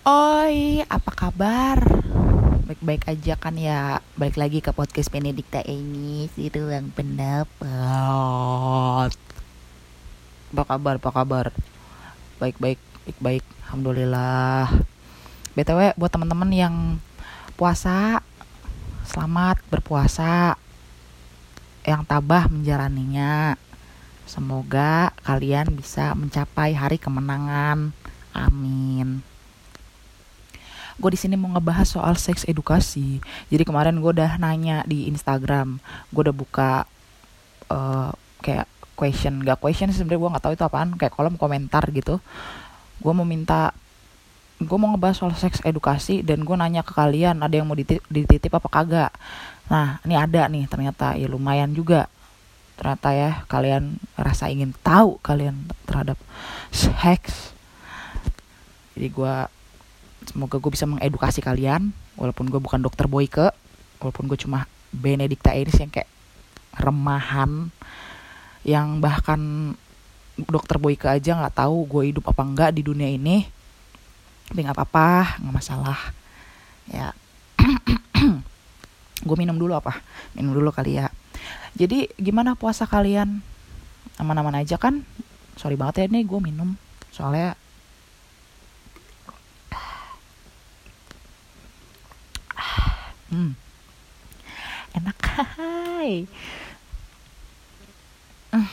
Oi, apa kabar? Baik-baik aja kan ya. Balik lagi ke podcast Benedikta ini Si ruang pendapat. Apa kabar, apa kabar? Baik-baik, baik-baik Alhamdulillah. BTW buat teman-teman yang puasa Selamat berpuasa. Yang tabah menjalaninya. Semoga kalian bisa mencapai hari kemenangan. Amin gue di sini mau ngebahas soal seks edukasi. Jadi kemarin gue udah nanya di Instagram, gue udah buka uh, kayak question, gak question sebenarnya gue nggak tahu itu apaan, kayak kolom komentar gitu. Gue mau minta, gue mau ngebahas soal seks edukasi dan gue nanya ke kalian ada yang mau dititip, dititip apa kagak. Nah ini ada nih ternyata ya lumayan juga ternyata ya kalian rasa ingin tahu kalian terhadap seks. Jadi gue semoga gue bisa mengedukasi kalian walaupun gue bukan dokter Boyke walaupun gue cuma Benedikta Iris yang kayak remahan yang bahkan dokter Boyke aja nggak tahu gue hidup apa enggak di dunia ini. Tapi nggak apa-apa nggak masalah. Ya. Gue minum dulu apa? Minum dulu kali ya. Jadi gimana puasa kalian? Aman-aman aja kan? Sorry banget ya nih gue minum. Soalnya Hmm. Enak hai. Hmm.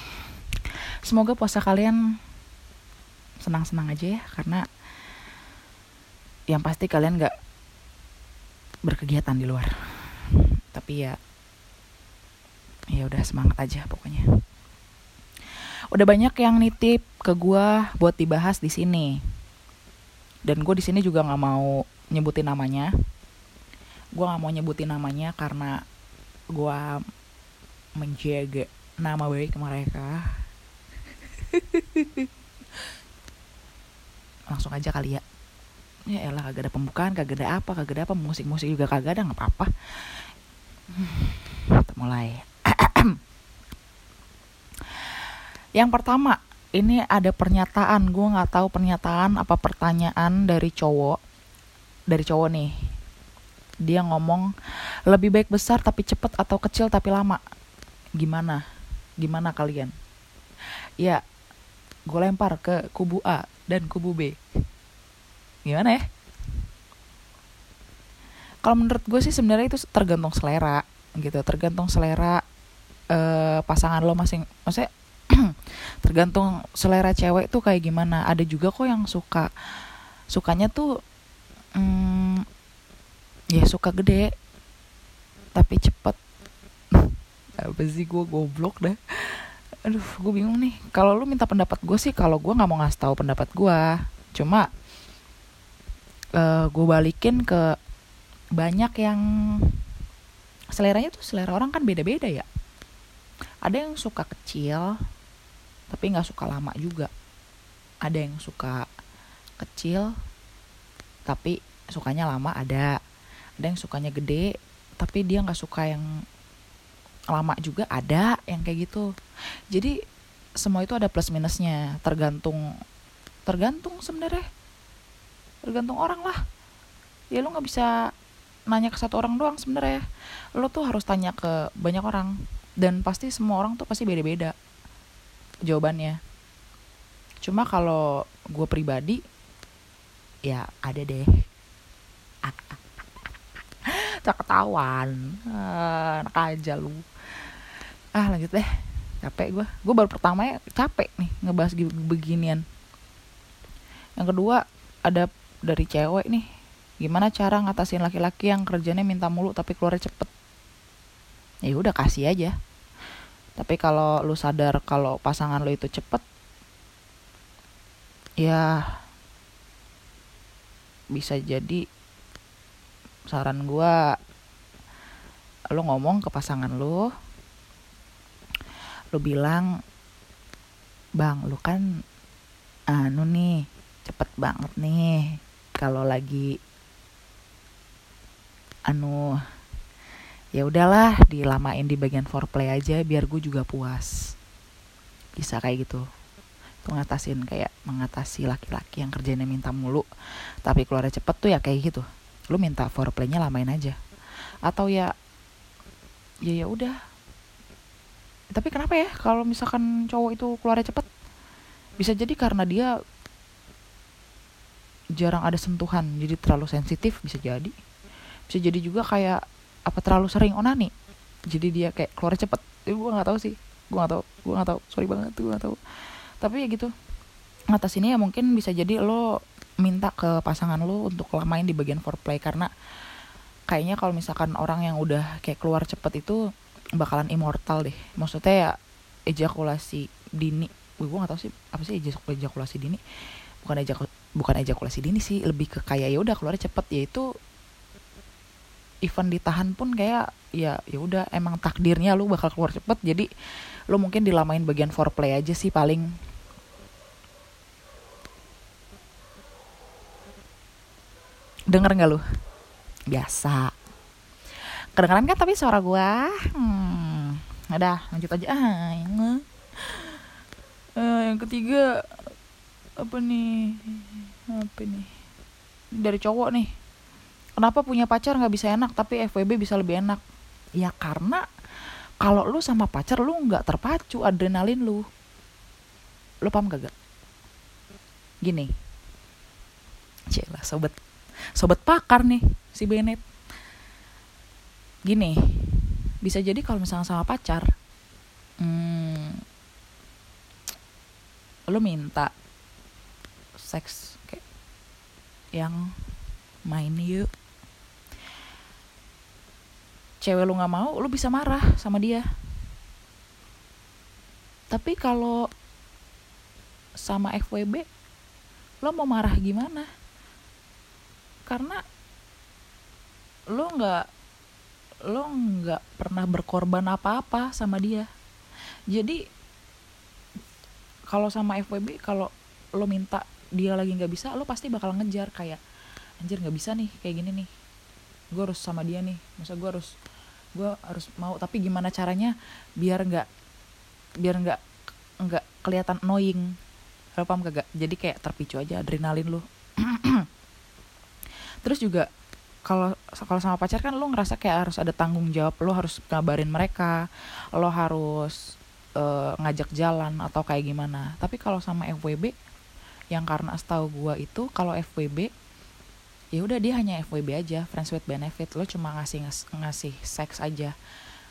Semoga puasa kalian senang-senang aja ya karena yang pasti kalian gak berkegiatan di luar. Tapi ya ya udah semangat aja pokoknya. Udah banyak yang nitip ke gua buat dibahas di sini. Dan gue di sini juga nggak mau nyebutin namanya gue gak mau nyebutin namanya karena gue menjaga nama baik mereka. Langsung aja kali ya. Ya elah kagak ada pembukaan kagak ada apa kagak ada apa musik-musik juga kagak ada nggak apa-apa. Kita mulai. Yang pertama ini ada pernyataan. Gue nggak tahu pernyataan apa pertanyaan dari cowok. Dari cowok nih dia ngomong lebih baik besar tapi cepet atau kecil tapi lama. Gimana? Gimana kalian? Ya gue lempar ke kubu A dan kubu B. Gimana ya? Kalau menurut gue sih sebenarnya itu tergantung selera gitu. Tergantung selera uh, pasangan lo masing maksudnya tergantung selera cewek tuh kayak gimana. Ada juga kok yang suka sukanya tuh hmm, ya suka gede. Tapi cepet. Apa sih gue goblok dah. Aduh gue bingung nih. Kalau lu minta pendapat gue sih kalau gue nggak mau ngasih tahu pendapat gue cuma uh, eh, gue balikin ke banyak yang seleranya tuh selera orang kan beda-beda ya. Ada yang suka kecil tapi nggak suka lama juga. Ada yang suka kecil tapi sukanya lama ada ada yang sukanya gede tapi dia nggak suka yang lama juga ada yang kayak gitu. Jadi semua itu ada plus minusnya. Tergantung tergantung sebenarnya. Tergantung orang lah. Ya lo nggak bisa nanya ke satu orang doang sebenarnya. Lo tuh harus tanya ke banyak orang. Dan pasti semua orang tuh pasti beda-beda jawabannya. Cuma kalau gue pribadi ya ada deh tak ketahuan. Ah, enak aja lu. Ah lanjut deh. Capek gue gue baru pertama ya capek nih ngebahas beginian. Yang kedua ada dari cewek nih. Gimana cara ngatasin laki-laki yang kerjanya minta mulu tapi keluarnya cepet? Ya udah kasih aja. Tapi kalau lu sadar kalau pasangan lu itu cepet ya bisa jadi saran gue lo ngomong ke pasangan lo lo bilang bang lo kan anu nih cepet banget nih kalau lagi anu ya udahlah dilamain di bagian foreplay aja biar gue juga puas. Bisa kayak gitu. Tuh ngatasin kayak mengatasi laki-laki yang kerjanya minta mulu tapi keluarnya cepet tuh ya kayak gitu lu minta foreplaynya lamain aja. Atau ya ya ya udah. Tapi kenapa ya kalau misalkan cowok itu keluarnya cepet? Bisa jadi karena dia jarang ada sentuhan jadi terlalu sensitif bisa jadi. Bisa jadi juga kayak apa terlalu sering onani. Jadi dia kayak keluar cepet. Ya, gue nggak tahu sih. Gue nggak tahu. Gue nggak tahu. Sorry banget gue nggak tahu. Tapi ya gitu. Atas ini ya mungkin bisa jadi lo minta ke pasangan lo untuk lamain di bagian foreplay. Karena kayaknya kalau misalkan orang yang udah kayak keluar cepet itu bakalan immortal deh. Maksudnya ya ejakulasi dini. Gue nggak tahu sih apa sih ejakulasi dini? Bukan ejak bukan ejakulasi dini sih lebih ke kayak ya udah keluar cepet. Yaitu event ditahan pun kayak ya ya udah emang takdirnya lu bakal keluar cepet. Jadi lu mungkin dilamain bagian foreplay aja sih paling denger nggak lu? Biasa. Kedengeran kan tapi suara gua? Hmm, udah lanjut aja. Ah uh, yang ketiga apa nih? Apa nih? Dari cowok nih. Kenapa punya pacar nggak bisa enak tapi FWB bisa lebih enak? Ya karena kalau lu sama pacar lu nggak terpacu adrenalin lu. Lu paham gak, gak? gini. Cila sobat sobat pakar nih si Bennett. Gini bisa jadi kalau misalnya sama pacar hmm, lu minta seks kayak yang main yuk. Cewek lu nggak mau lu bisa marah sama dia. Tapi kalau sama FWB lo mau marah gimana karena lo nggak lo nggak pernah berkorban apa-apa sama dia. Jadi kalau sama FWB kalau lo minta dia lagi nggak bisa lo pasti bakal ngejar kayak anjir nggak bisa nih kayak gini nih. Gue harus sama dia nih. Masa gue harus gue harus mau. Tapi gimana caranya biar nggak biar nggak nggak kelihatan annoying? Lo paham kagak? Jadi kayak terpicu aja adrenalin lu terus juga kalau kalau sama pacar kan lo ngerasa kayak harus ada tanggung jawab lo harus ngabarin mereka lo harus uh, ngajak jalan atau kayak gimana. Tapi kalau sama FWB yang karena setahu gua itu kalau FWB ya udah dia hanya FWB aja friends with benefit. Lo cuma ngasih ngas, ngasih seks aja.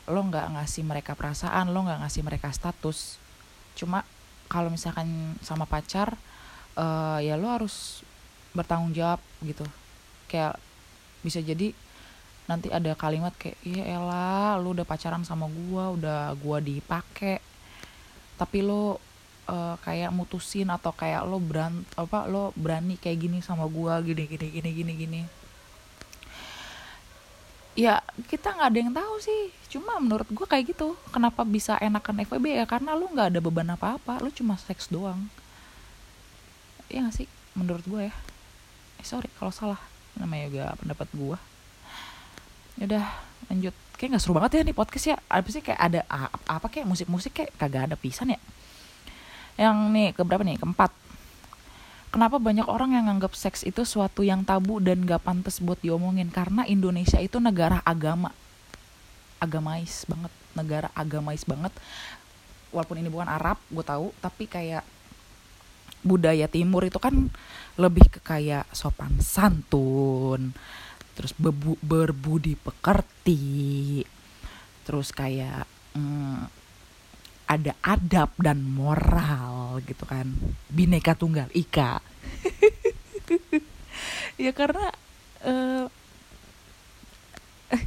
Lo nggak ngasih mereka perasaan lo nggak ngasih mereka status. Cuma kalau misalkan sama pacar uh, ya lo harus bertanggung jawab gitu kayak bisa jadi nanti ada kalimat kayak iya elah lo udah pacaran sama gua udah gua dipake. Tapi lo uh, kayak mutusin atau kayak lo beran apa lo berani kayak gini sama gua gini gini gini gini gini. Ya kita nggak ada yang tahu sih. Cuma menurut gua kayak gitu. Kenapa bisa enakan FWB ya karena lo nggak ada beban apa apa lo cuma seks doang. Ya gak sih? Menurut gua ya. Eh, sorry kalau salah namanya juga pendapat gua. Udah lanjut. Kayak nggak seru banget ya nih podcast ya. Apa sih kayak ada apa, apa kayak musik-musik kayak kagak ada pisan ya? Yang nih keberapa nih? Keempat. Kenapa banyak orang yang nganggap seks itu suatu yang tabu dan gak pantas buat diomongin? Karena Indonesia itu negara agama. Agamais banget. Negara agamais banget. Walaupun ini bukan Arab gue tahu tapi kayak budaya timur itu kan lebih ke kayak sopan santun terus bebu, berbudi pekerti terus kayak mm, ada adab dan moral gitu kan. Bineka tunggal ika. Ya karena uh,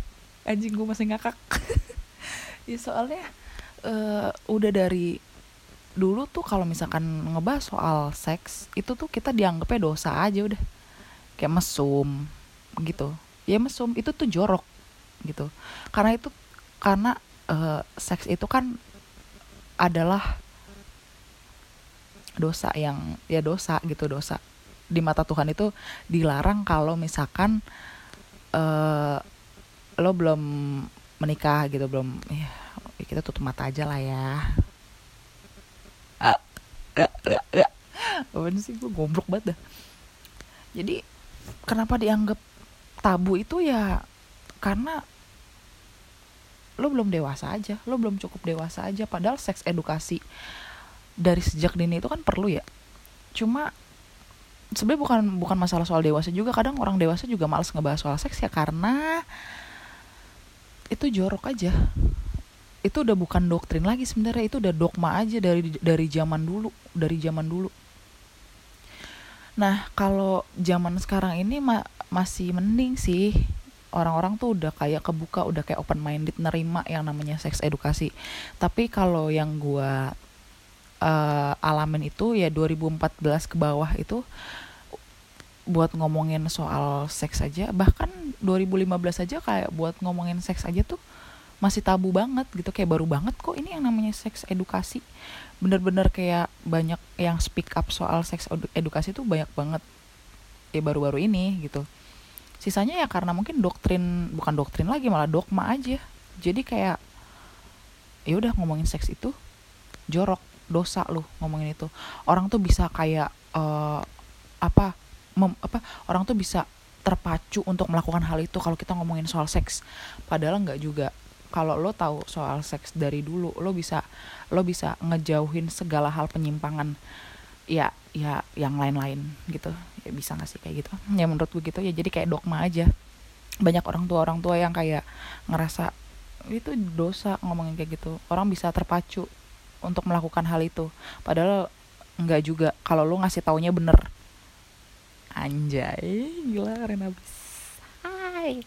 anjing gue masih ngakak. Ya soalnya uh, udah dari dulu tuh kalau misalkan ngebahas soal seks itu tuh kita dianggapnya dosa aja udah. Kayak mesum gitu. Ya mesum itu tuh jorok gitu. Karena itu karena uh, seks itu kan adalah dosa yang ya dosa gitu dosa. Di mata Tuhan itu dilarang kalau misalkan uh, lo belum menikah gitu belum ya kita tutup mata aja lah ya uh, apa sih? Gue goblok banget dah. Jadi kenapa dianggap tabu itu ya karena lo belum dewasa aja lo belum cukup dewasa aja. Padahal seks edukasi dari sejak dini itu kan perlu ya. Cuma sebenarnya bukan bukan masalah soal dewasa juga. Kadang orang dewasa juga males ngebahas soal seks ya karena itu jorok aja itu udah bukan doktrin lagi sebenarnya itu udah dogma aja dari dari zaman dulu dari zaman dulu. Nah kalau zaman sekarang ini ma masih mending sih. Orang-orang tuh udah kayak kebuka udah kayak open minded nerima yang namanya seks edukasi. Tapi kalau yang gua uh, alamin itu ya 2014 ke bawah itu buat ngomongin soal seks aja bahkan 2015 aja kayak buat ngomongin seks aja tuh masih tabu banget gitu kayak baru banget kok ini yang namanya seks edukasi. Bener-bener kayak banyak yang speak up soal seks edukasi tuh banyak banget ya baru-baru ini gitu. Sisanya ya karena mungkin doktrin bukan doktrin lagi malah dogma aja. Jadi kayak ya udah ngomongin seks itu jorok dosa lu ngomongin itu. Orang tuh bisa kayak uh, apa mem, apa orang tuh bisa terpacu untuk melakukan hal itu kalau kita ngomongin soal seks. Padahal nggak juga kalau lo tahu soal seks dari dulu lo bisa lo bisa ngejauhin segala hal penyimpangan ya ya yang lain-lain gitu. Ya bisa gak sih kayak gitu? Ya menurut gue gitu ya. Jadi kayak dogma aja. Banyak orang tua orang tua yang kayak ngerasa itu dosa ngomongin kayak gitu. Orang bisa terpacu untuk melakukan hal itu. Padahal nggak juga. Kalau lo ngasih taunya bener. Anjay gila keren abis hai.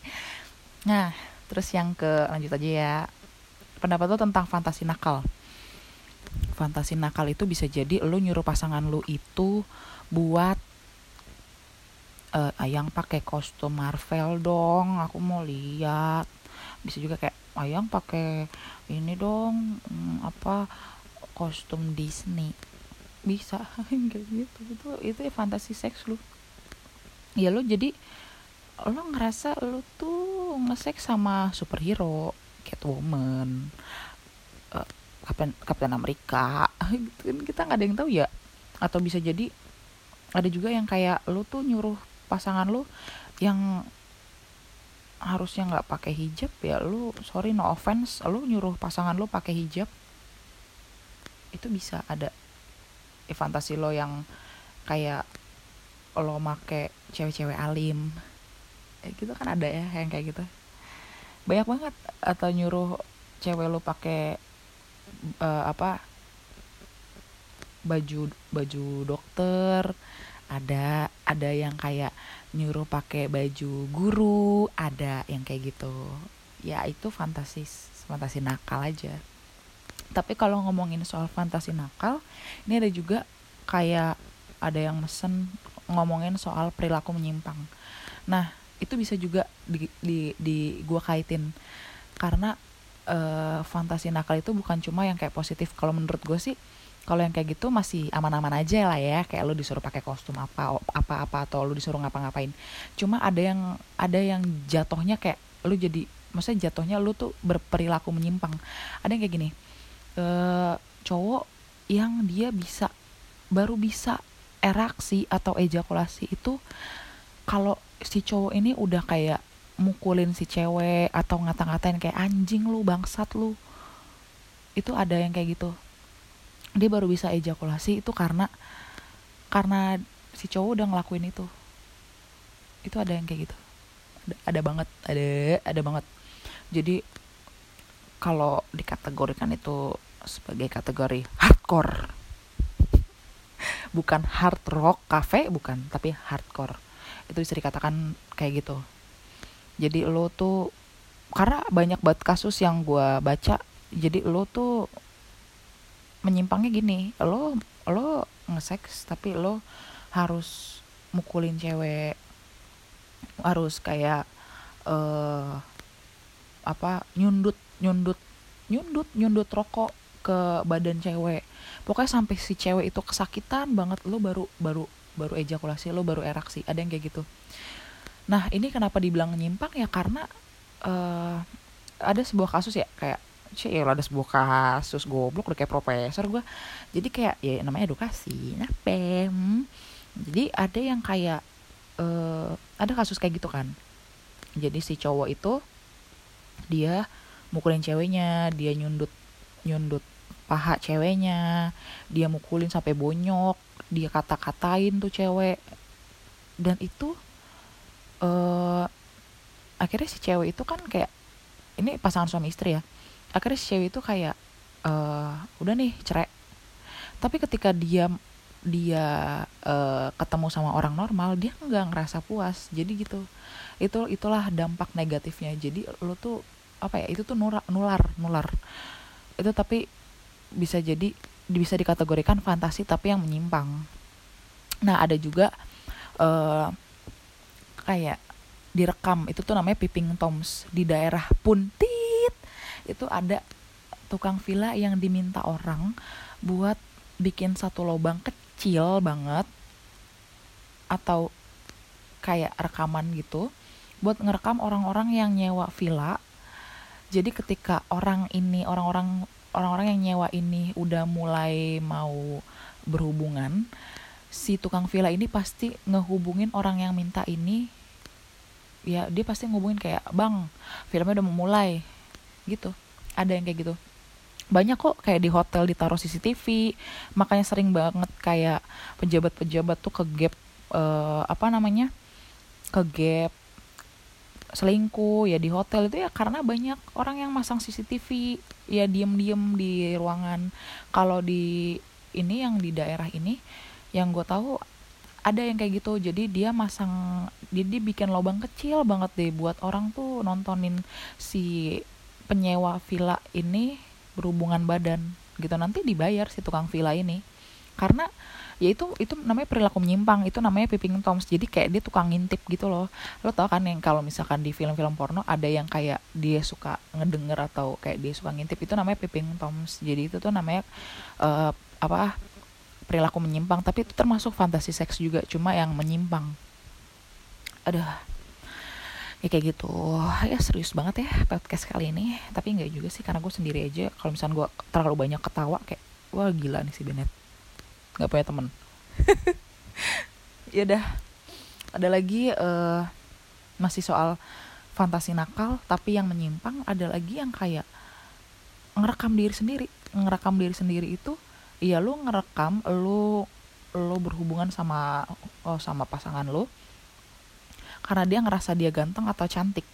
Nah terus yang ke lanjut aja ya. Pendapat lo tentang fantasi nakal. Fantasi nakal itu bisa jadi lo nyuruh pasangan lo itu buat uh, ayang pakai kostum Marvel dong aku mau lihat. Bisa juga kayak ayang pakai ini dong hmm, apa kostum Disney. Bisa gitu. Itu itu fantasi seks lu ya lo jadi lo ngerasa lo tuh ngeseks sama superhero Catwoman uh, Kapten Kapten Amerika gitu kan. Kita nggak ada yang tahu ya. Atau bisa jadi ada juga yang kayak lo tuh nyuruh pasangan lu yang harusnya nggak pakai hijab ya lu sorry no offense lu nyuruh pasangan lu pakai hijab. Itu bisa ada. Eh, fantasi lo yang kayak lo make cewek-cewek alim gitu kan ada ya yang kayak gitu. Banyak banget atau nyuruh cewek lo pakai uh, apa baju baju dokter ada ada yang kayak nyuruh pakai baju guru ada yang kayak gitu. Ya itu fantasi fantasi nakal aja. Tapi kalau ngomongin soal fantasi nakal ini ada juga kayak ada yang mesen ngomongin soal perilaku menyimpang. Nah itu bisa juga di di, di gua kaitin. Karena uh, fantasi nakal itu bukan cuma yang kayak positif. Kalau menurut gue sih kalau yang kayak gitu masih aman-aman aja lah ya. Kayak lu disuruh pakai kostum apa apa apa atau lu disuruh ngapa-ngapain. Cuma ada yang ada yang jatuhnya kayak lu jadi maksudnya jatuhnya lu tuh berperilaku menyimpang. Ada yang kayak gini e, cowok yang dia bisa baru bisa eraksi atau ejakulasi itu kalau si cowok ini udah kayak mukulin si cewek atau ngata-ngatain kayak anjing lu bangsat lu. Itu ada yang kayak gitu. Dia baru bisa ejakulasi itu karena karena si cowok udah ngelakuin itu. Itu ada yang kayak gitu. Ada, ada banget ada ada banget. Jadi kalau dikategorikan itu sebagai kategori hardcore bukan hard rock cafe bukan tapi hardcore itu bisa dikatakan kayak gitu. Jadi lo tuh karena banyak banget kasus yang gue baca jadi lo tuh menyimpangnya gini lo lo ngeseks tapi lo harus mukulin cewek harus kayak uh, apa nyundut nyundut nyundut nyundut rokok ke badan cewek. Pokoknya sampai si cewek itu kesakitan banget lo baru baru baru ejakulasi lo baru eraksi ada yang kayak gitu. Nah ini kenapa dibilang nyimpang? Ya karena uh, ada sebuah kasus ya kayak cie ya ada sebuah kasus goblok udah kayak profesor gue jadi kayak ya namanya edukasi nape hmm. jadi ada yang kayak uh, ada kasus kayak gitu kan. Jadi si cowok itu dia mukulin ceweknya dia nyundut nyundut paha ceweknya dia mukulin sampai bonyok dia kata-katain tuh cewek. Dan itu uh, akhirnya si cewek itu kan kayak ini pasangan suami istri ya akhirnya si cewek itu kayak uh, udah nih cerai. Tapi ketika dia dia uh, ketemu sama orang normal dia nggak ngerasa puas. Jadi gitu itu itulah dampak negatifnya. Jadi lo tuh apa ya itu tuh nular nular nular. Itu tapi bisa jadi bisa dikategorikan fantasi tapi yang menyimpang. Nah ada juga uh, kayak direkam itu tuh namanya piping toms di daerah Puntit. Itu ada tukang villa yang diminta orang buat bikin satu lubang kecil banget atau kayak rekaman gitu buat ngerekam orang-orang yang nyewa villa. Jadi ketika orang ini orang-orang orang-orang yang nyewa ini udah mulai mau berhubungan si tukang villa ini pasti ngehubungin orang yang minta ini. Ya dia pasti ngubungin kayak bang filmnya udah mau mulai gitu. Ada yang kayak gitu. Banyak kok kayak di hotel ditaruh CCTV makanya sering banget kayak pejabat-pejabat tuh ke gap uh, apa namanya? Ke gap selingkuh ya di hotel itu ya karena banyak orang yang masang CCTV ya diem-diem di ruangan. Kalau di ini yang di daerah ini yang gue tahu ada yang kayak gitu. Jadi dia masang jadi bikin lubang kecil banget deh buat orang tuh nontonin si penyewa villa ini berhubungan badan gitu. Nanti dibayar si tukang villa ini. Karena ya itu itu namanya perilaku menyimpang itu namanya peeping toms. Jadi kayak dia tukang ngintip gitu loh. Lo tau kan yang kalau misalkan di film-film porno ada yang kayak dia suka ngedenger atau kayak dia suka ngintip itu namanya peeping toms. Jadi itu tuh namanya uh, apa perilaku menyimpang. Tapi itu termasuk fantasi seks juga cuma yang menyimpang. Aduh. Ya kayak gitu. Ya serius banget ya podcast kali ini. Tapi nggak juga sih karena gue sendiri aja. Kalau misalnya gue terlalu banyak ketawa kayak wah gila nih si Bennett nggak punya temen. Ya dah ada lagi uh, masih soal fantasi nakal tapi yang menyimpang ada lagi yang kayak ngerekam diri sendiri. Ngerekam diri sendiri itu iya lu ngerekam lu lu berhubungan sama oh, sama pasangan lu karena dia ngerasa dia ganteng atau cantik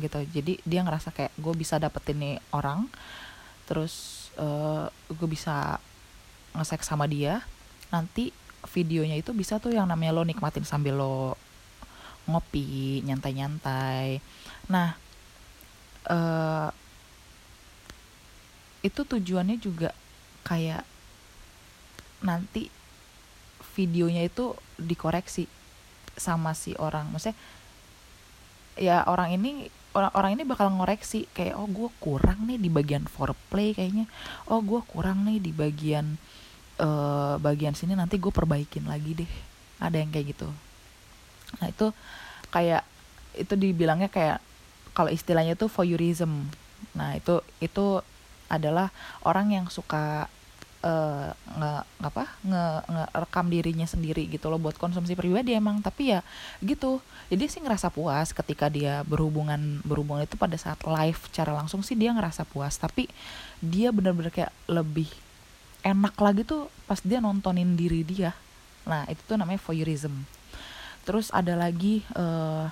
gitu. Jadi dia ngerasa kayak gue bisa dapetin nih orang terus uh, eh, gue bisa ngesek sama dia nanti videonya itu bisa tuh yang namanya lo nikmatin sambil lo ngopi nyantai-nyantai. Nah uh, itu tujuannya juga kayak nanti videonya itu dikoreksi sama si orang. Maksudnya ya orang ini orang orang ini bakal ngoreksi kayak oh gue kurang nih di bagian foreplay kayaknya. Oh gue kurang nih di bagian uh, bagian sini nanti gue perbaikin lagi deh. Ada yang kayak gitu. Nah itu kayak itu dibilangnya kayak kalau istilahnya tuh voyeurism. Nah itu itu adalah orang yang suka uh, nge apa nge, nge rekam dirinya sendiri gitu loh buat konsumsi pribadi emang. Tapi ya gitu. Jadi sih ngerasa puas ketika dia berhubungan berhubungan itu pada saat live cara langsung sih dia ngerasa puas. Tapi dia bener-bener kayak lebih enak lagi tuh pas dia nontonin diri dia. Nah itu tuh namanya voyeurism. Terus ada lagi uh,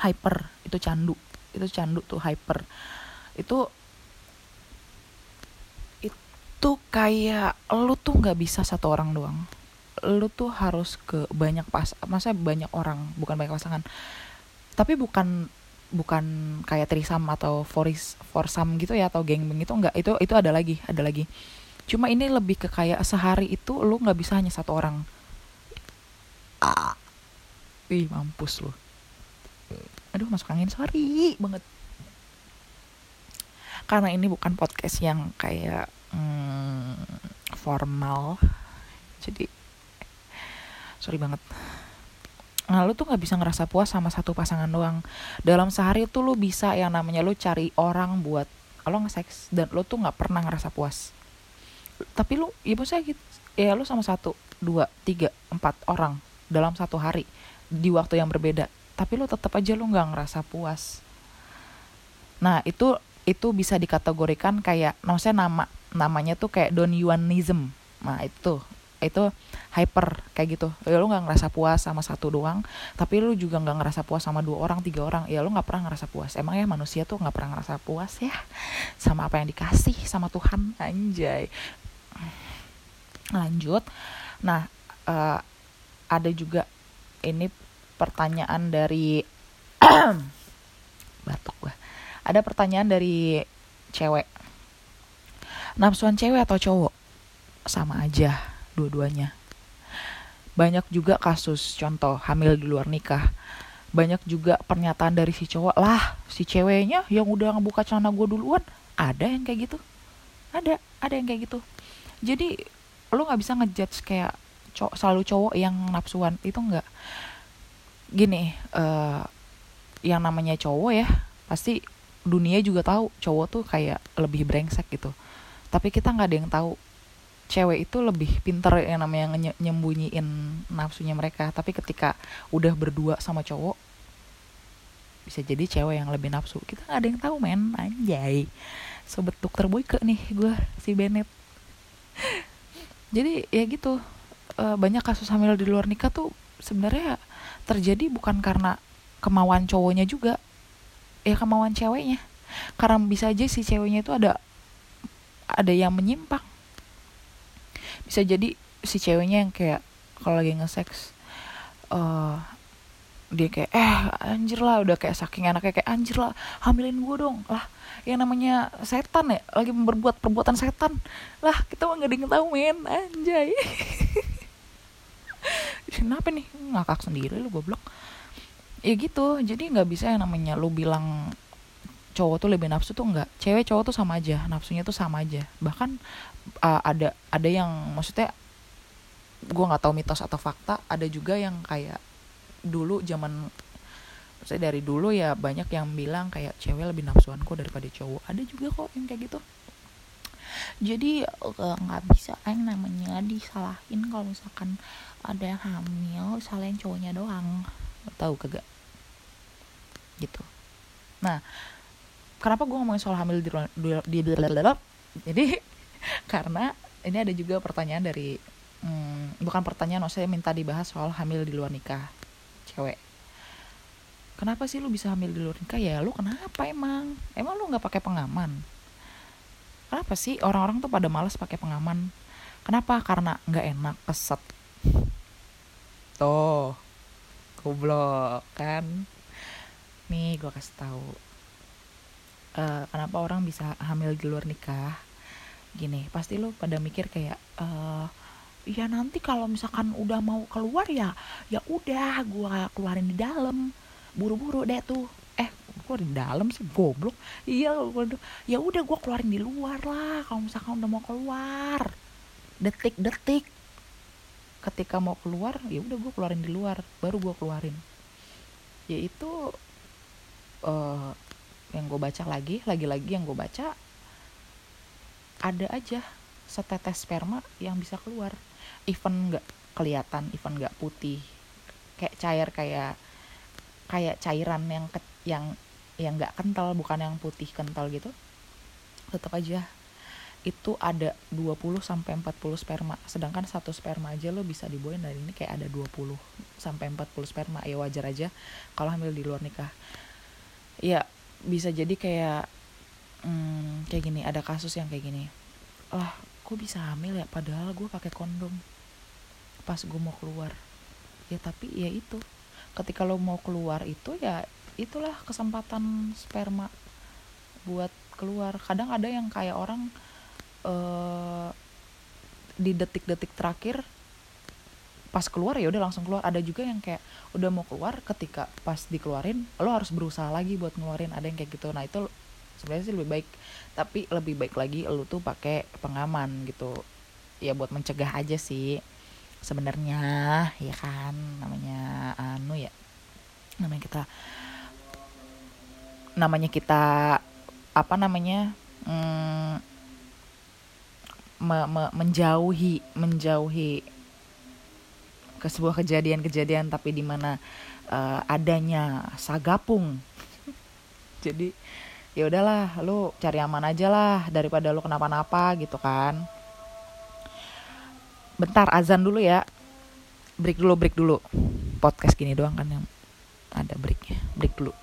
hyper. Itu candu. Itu candu tuh hyper. Itu tuh kayak lu tuh nggak bisa satu orang doang. Lu tuh harus ke banyak pas masa banyak orang bukan banyak pasangan. Tapi bukan bukan kayak trisam atau foris forsam gitu ya atau geng gitu enggak itu itu ada lagi ada lagi. Cuma ini lebih ke kayak sehari itu lu nggak bisa hanya satu orang. Ah ih mampus lu. Aduh masuk angin sorry banget. Karena ini bukan podcast yang kayak hmm, formal. Jadi sorry banget. Nah lu tuh nggak bisa ngerasa puas sama satu pasangan doang. Dalam sehari tuh lu bisa yang namanya lu cari orang buat lo nge-seks dan lo tuh nggak pernah ngerasa puas. Tapi lu ya maksudnya gitu ya lu sama satu dua tiga empat orang dalam satu hari di waktu yang berbeda tapi lu tetap aja lu nggak ngerasa puas. Nah itu itu bisa dikategorikan kayak maksudnya nama namanya tuh kayak Yuanism. Nah itu itu hyper kayak gitu. Ya lu nggak ngerasa puas sama satu doang tapi lu juga nggak ngerasa puas sama dua orang tiga orang. Ya lu nggak pernah ngerasa puas. Emang ya manusia tuh nggak pernah ngerasa puas ya sama apa yang dikasih sama Tuhan. Anjay. Lanjut. Nah uh, ada juga ini pertanyaan dari batuk gua. Ada pertanyaan dari cewek nafsuan cewek atau cowok? Sama aja dua-duanya. Banyak juga kasus contoh hamil di luar nikah. Banyak juga pernyataan dari si cowok lah si ceweknya yang udah ngebuka celana gue duluan ada yang kayak gitu? Ada ada yang kayak gitu. Jadi lo nggak bisa ngejudge kayak cowok selalu cowok yang nafsuan itu nggak? Gini uh, yang namanya cowok ya pasti dunia juga tahu cowok tuh kayak lebih brengsek gitu tapi kita nggak ada yang tahu. Cewek itu lebih pinter yang namanya nyembunyiin nafsunya mereka. Tapi ketika udah berdua sama cowok bisa jadi cewek yang lebih nafsu. Kita nggak ada yang tahu men. Anjay. Sobat dokter boyke nih gue si Bennett. Jadi ya gitu. Uh, banyak kasus hamil di luar nikah tuh sebenarnya terjadi bukan karena kemauan cowoknya juga. Ya kemauan ceweknya. Karena bisa aja si ceweknya itu ada ada yang menyimpang. Bisa jadi si ceweknya yang kayak kalau lagi nge-sex uh, dia kayak eh anjir lah udah kayak saking anaknya kayak anjir lah hamilin gue dong. Lah yang namanya setan ya lagi berbuat perbuatan setan. Lah kita mah nggak tahu men anjay. Kenapa nih? Ngakak sendiri lu goblok. Ya gitu jadi nggak bisa yang namanya lu bilang cowok tuh lebih nafsu tuh nggak. Cewek cowok tuh sama aja. Nafsunya tuh sama aja. Bahkan uh, ada ada yang maksudnya gue nggak tahu mitos atau fakta ada juga yang kayak dulu zaman saya dari dulu ya banyak yang bilang kayak cewek lebih nafsuan kok daripada cowok. Ada juga kok yang kayak gitu. Jadi eh, nggak uh, bisa yang namanya disalahin kalau misalkan ada yang hamil salahin cowoknya doang. Tahu kagak? Gitu. Nah kenapa gue ngomongin soal hamil di, di, di, di jadi karena ini ada juga pertanyaan dari hmm, bukan pertanyaan saya minta dibahas soal hamil di luar nikah cewek. Kenapa sih lu bisa hamil di luar nikah? Ya lu kenapa emang? Emang lu nggak pakai pengaman? Kenapa sih orang-orang tuh pada males pakai pengaman? Kenapa? Karena nggak enak keset. Tuh goblok kan? Nih gue kasih tahu uh, kenapa orang bisa hamil di luar nikah? Gini pasti lo pada mikir kayak uh, ya nanti kalau misalkan udah mau keluar ya ya udah gue keluarin di dalam. Buru-buru deh tuh. Eh gue di dalam sih goblok. Iya ya udah gue keluarin di luar lah kalau misalkan udah mau keluar. Detik-detik. Ketika mau keluar ya udah gue keluarin di luar baru gue keluarin. Ya itu uh, yang gue baca lagi lagi-lagi yang gue baca ada aja setetes sperma yang bisa keluar. Even nggak kelihatan even nggak putih. Kayak cair kayak kayak cairan yang ke, yang yang nggak kental bukan yang putih kental gitu. Tetap aja itu ada 20 sampai 40 sperma. Sedangkan satu sperma aja lo bisa dibuahin dari ini kayak ada 20 sampai 40 sperma. Ya wajar aja kalau hamil di luar nikah. Ya bisa jadi kayak hmm, kayak gini ada kasus yang kayak gini. Lah gue bisa hamil ya? Padahal gue pakai kondom. Pas gue mau keluar. Ya tapi ya itu. Ketika lo mau keluar itu ya itulah kesempatan sperma buat keluar. Kadang ada yang kayak orang uh, di detik-detik terakhir pas keluar ya udah langsung keluar. Ada juga yang kayak udah mau keluar ketika pas dikeluarin lo harus berusaha lagi buat ngeluarin ada yang kayak gitu. Nah itu sebenarnya sih lebih baik tapi lebih baik lagi lo tuh pakai pengaman gitu. Ya buat mencegah aja sih sebenarnya ya kan namanya anu ya namanya kita namanya kita apa namanya mm, me, me, menjauhi menjauhi ke sebuah kejadian-kejadian tapi di mana uh, adanya sagapung. Jadi ya udahlah lu cari aman aja lah daripada lu kenapa-napa gitu kan. Bentar azan dulu ya. Break dulu break dulu. Podcast gini doang kan yang ada breaknya. Break dulu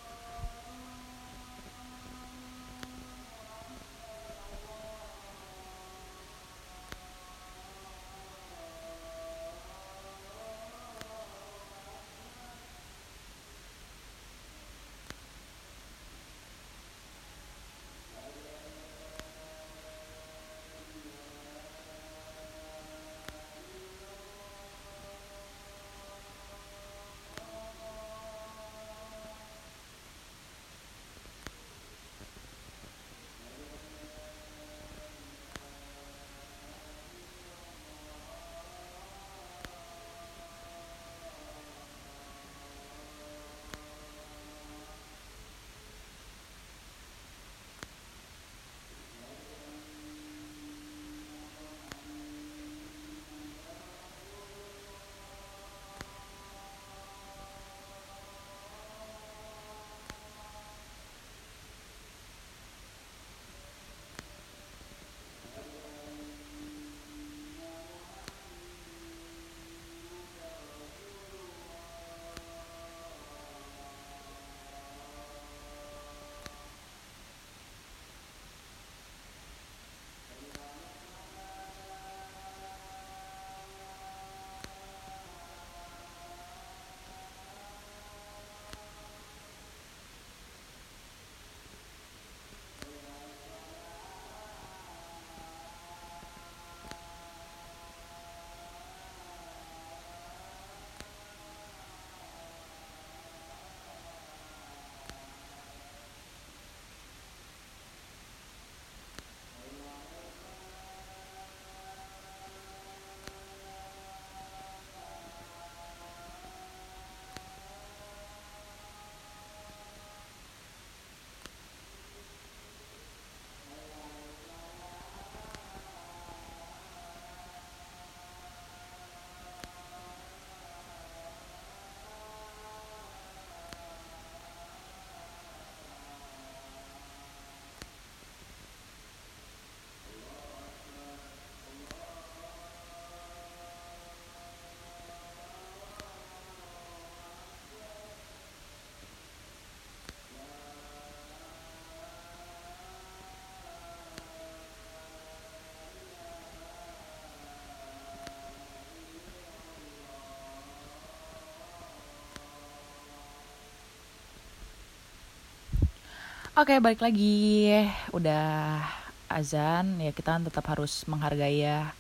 Oke, balik lagi. Udah azan, ya kita tetap harus menghargai ya.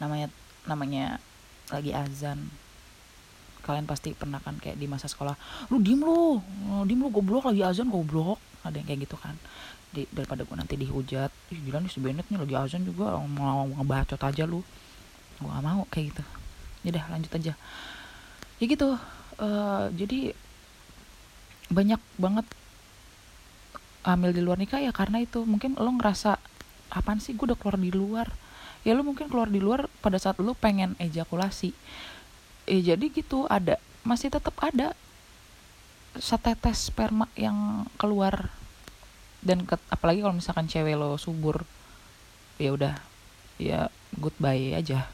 Namanya namanya lagi azan. Kalian pasti pernah kan kayak di masa sekolah, lu diem lu, diem lu goblok lagi azan goblok. Ada yang kayak gitu kan. Di, daripada gue nanti dihujat, ih gila nih si Bennett nih lagi azan juga mau ngebacot aja lu. Gue gak mau kayak gitu. Ya lanjut aja. Ya gitu. Uh, jadi banyak banget hamil di luar nikah ya karena itu. Mungkin lo ngerasa apaan sih gue udah keluar di luar. Ya lo mungkin keluar di luar pada saat lo pengen ejakulasi. Eh jadi gitu ada masih tetap ada setetes sperma yang keluar. Dan ke, apalagi kalau misalkan cewek lo subur ya udah ya goodbye aja.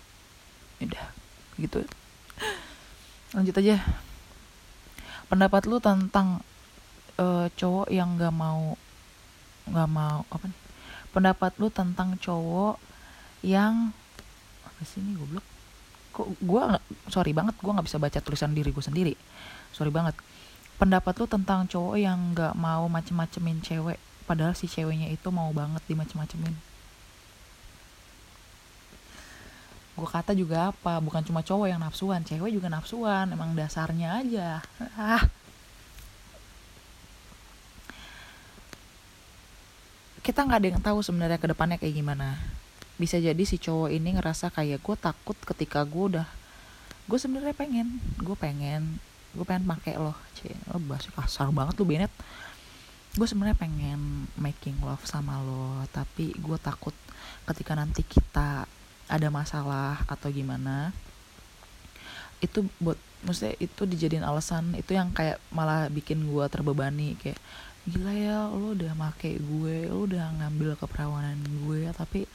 Ya udah gitu. Lanjut aja. Pendapat lu tentang uh, cowok yang nggak mau nggak mau apa nih pendapat lu tentang cowok yang apa sih ini goblok? Kok gue sorry banget gue nggak bisa baca tulisan diri gue sendiri. Sorry banget. Pendapat lu tentang cowok yang nggak mau macem-macemin cewek padahal si ceweknya itu mau banget dimacem-macemin. Gue kata juga apa bukan cuma cowok yang nafsuan cewek juga nafsuan emang dasarnya aja. Ah kita nggak ada yang tahu sebenarnya ke depannya kayak gimana. Bisa jadi si cowok ini ngerasa kayak gue takut ketika gue udah gue sebenarnya pengen gue pengen gue pengen pakai loh cie lo bahasa kasar banget lu Benet. Gue sebenarnya pengen making love sama lo tapi gue takut ketika nanti kita ada masalah atau gimana itu buat maksudnya itu dijadiin alasan itu yang kayak malah bikin gue terbebani kayak gila ya lo udah make gue lo udah ngambil keperawanan gue tapi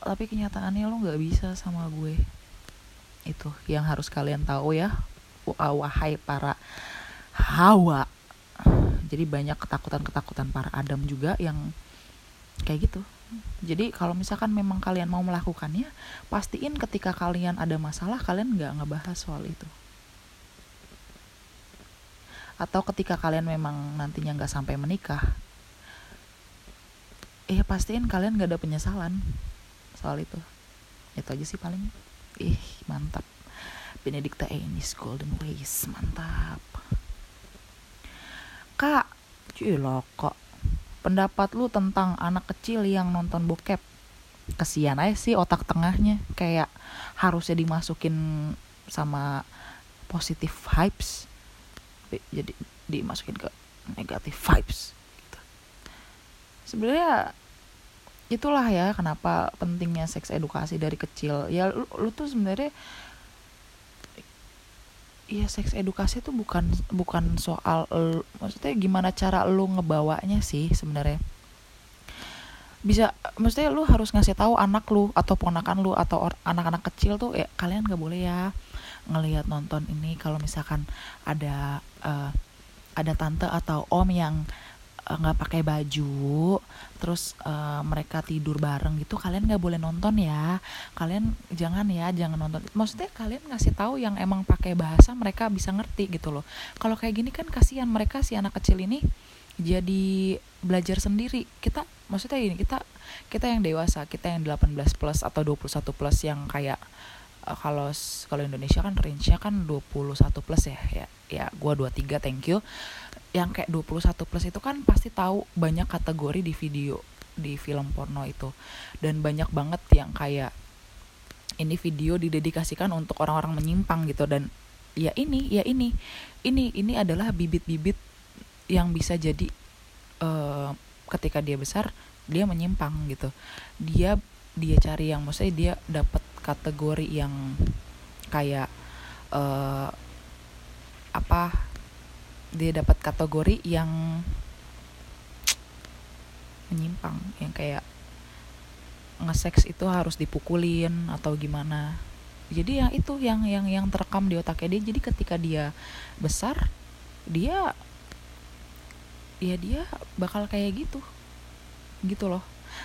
tapi kenyataannya lo nggak bisa sama gue. Itu yang harus kalian tahu ya wahai para hawa. Jadi banyak ketakutan-ketakutan para Adam juga yang kayak gitu. Jadi kalau misalkan memang kalian mau melakukannya pastiin ketika kalian ada masalah kalian nggak ngebahas soal itu atau ketika kalian memang nantinya nggak sampai menikah ya pastiin kalian nggak ada penyesalan soal itu. Itu aja sih paling. Ih mantap. Benedicta Enis Golden Ways mantap. Kak Cilo kok pendapat lu tentang anak kecil yang nonton bokep? Kesian aja sih otak tengahnya. Kayak harusnya dimasukin sama positif vibes jadi dimasukin ke negatif vibes gitu. sebenarnya itulah ya kenapa pentingnya seks edukasi dari kecil ya lu, lu tuh sebenarnya Iya seks edukasi tuh bukan bukan soal maksudnya gimana cara lu ngebawanya sih sebenarnya bisa maksudnya lu harus ngasih tahu anak lu atau ponakan lu atau anak-anak kecil tuh ya kalian gak boleh ya ngelihat nonton ini kalau misalkan ada uh, ada tante atau om yang Eh, nggak uh, pakai baju terus uh, mereka tidur bareng gitu kalian nggak boleh nonton ya. Kalian jangan ya jangan nonton. Maksudnya kalian ngasih tahu yang emang pakai bahasa mereka bisa ngerti gitu loh. Kalau kayak gini kan kasihan mereka si anak kecil ini jadi belajar sendiri. Kita maksudnya ini kita kita yang dewasa kita yang 18 plus atau 21 plus yang kayak uh, kalau kalau Indonesia kan range-nya kan 21 plus ya ya ya gua 23 thank you. Yang kayak 21 plus itu kan pasti tahu banyak kategori di video di film porno itu. Dan banyak banget yang kayak ini video didedikasikan untuk orang-orang menyimpang gitu. Dan ya ini ya ini ini ini adalah bibit-bibit yang bisa jadi uh, ketika dia besar dia menyimpang gitu. Dia dia cari yang maksudnya dia dapat kategori yang kayak uh, apa dia dapat kategori yang menyimpang yang kayak ngeseks itu harus dipukulin atau gimana. Jadi ya itu yang yang yang terekam di otaknya dia. Jadi ketika dia besar dia ya dia bakal kayak gitu. Gitu loh.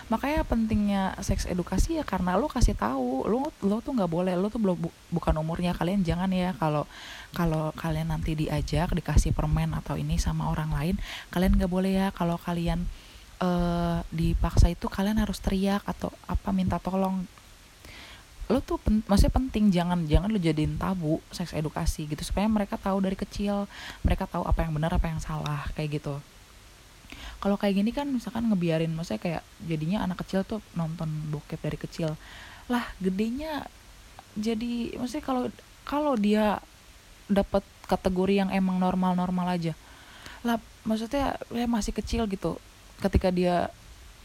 Makanya pentingnya seks edukasi ya karena lo kasih tahu lo lo tuh nggak boleh lo tuh belum bu, bukan umurnya. Kalian jangan ya kalau kalau kalian nanti diajak dikasih permen atau ini sama orang lain kalian nggak boleh ya. Kalau kalian uh, dipaksa itu kalian harus teriak atau apa minta tolong. Lo tuh pen, maksudnya penting jangan jangan lo jadiin tabu seks edukasi gitu. Supaya mereka tahu dari kecil mereka tahu apa yang benar apa yang salah kayak gitu kalau kayak gini kan misalkan ngebiarin maksudnya kayak jadinya anak kecil tuh nonton bokep dari kecil. Lah gedenya jadi maksudnya kalau kalau dia dapat kategori yang emang normal-normal aja. Lah maksudnya ya masih kecil gitu. Ketika dia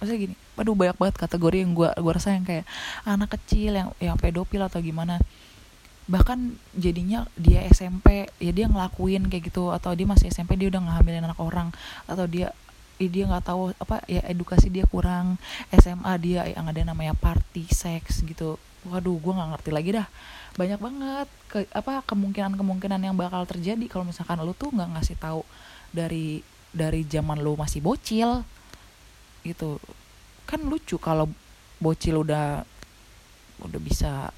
maksudnya gini aduh banyak banget kategori yang gua gua rasa yang kayak anak kecil yang yang pedofil atau gimana. Bahkan jadinya dia SMP ya dia ngelakuin kayak gitu atau dia masih SMP dia udah ngehamilin anak orang atau dia dia nggak tahu apa ya edukasi dia kurang SMA dia yang ada namanya party seks gitu. Waduh gue nggak ngerti lagi dah. Banyak banget ke apa kemungkinan kemungkinan yang bakal terjadi kalau misalkan lu tuh nggak ngasih tahu dari dari zaman lu masih bocil gitu. Kan lucu kalau bocil udah udah bisa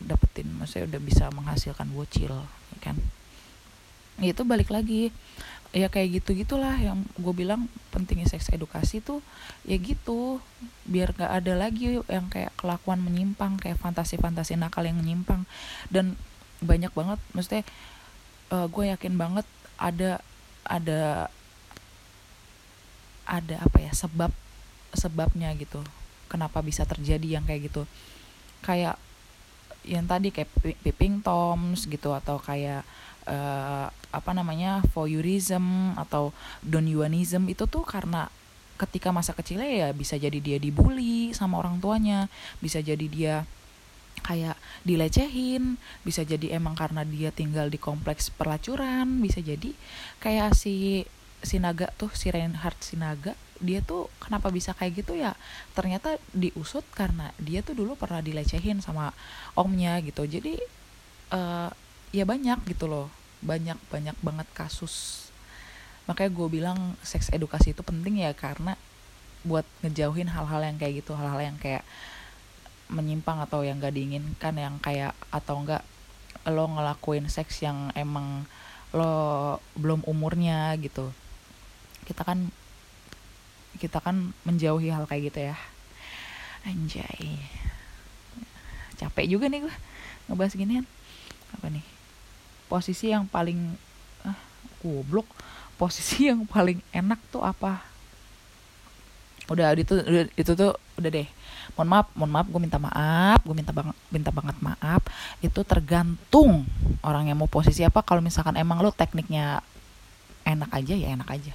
dapetin maksudnya udah bisa menghasilkan bocil ya kan? Itu balik lagi ya kayak gitu gitulah yang gue bilang pentingnya seks edukasi tuh ya gitu. Biar gak ada lagi yang kayak kelakuan menyimpang kayak fantasi-fantasi nakal yang menyimpang. Dan banyak banget maksudnya uh, gue yakin banget ada ada ada apa ya sebab sebabnya gitu. Kenapa bisa terjadi yang kayak gitu. Kayak yang tadi kayak piping toms gitu atau kayak uh, apa namanya voyeurism atau donuanism itu tuh karena ketika masa kecilnya ya bisa jadi dia dibully sama orang tuanya bisa jadi dia kayak dilecehin bisa jadi emang karena dia tinggal di kompleks pelacuran bisa jadi kayak si Sinaga tuh si Reinhard Sinaga dia tuh kenapa bisa kayak gitu ya? Ternyata diusut karena dia tuh dulu pernah dilecehin sama omnya gitu. Jadi uh, ya banyak gitu loh. Banyak banyak banget kasus. Makanya gue bilang seks edukasi itu penting ya karena buat ngejauhin hal-hal yang kayak gitu hal-hal yang kayak menyimpang atau yang gak diinginkan yang kayak atau enggak lo ngelakuin seks yang emang lo belum umurnya gitu. Kita kan kita kan menjauhi hal kayak gitu ya. Anjay. Capek juga nih gue ngebahas ginian. Apa nih posisi yang paling ah goblok. Posisi yang paling enak tuh apa? Udah itu udah, itu tuh udah deh. Mohon maaf mohon maaf gue minta maaf gue minta bang minta banget maaf. Itu tergantung orang yang mau posisi apa. Kalau misalkan emang lo tekniknya enak aja ya enak aja.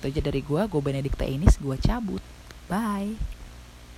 Itu aja dari gue gue Benedikta Inis gue cabut. Bye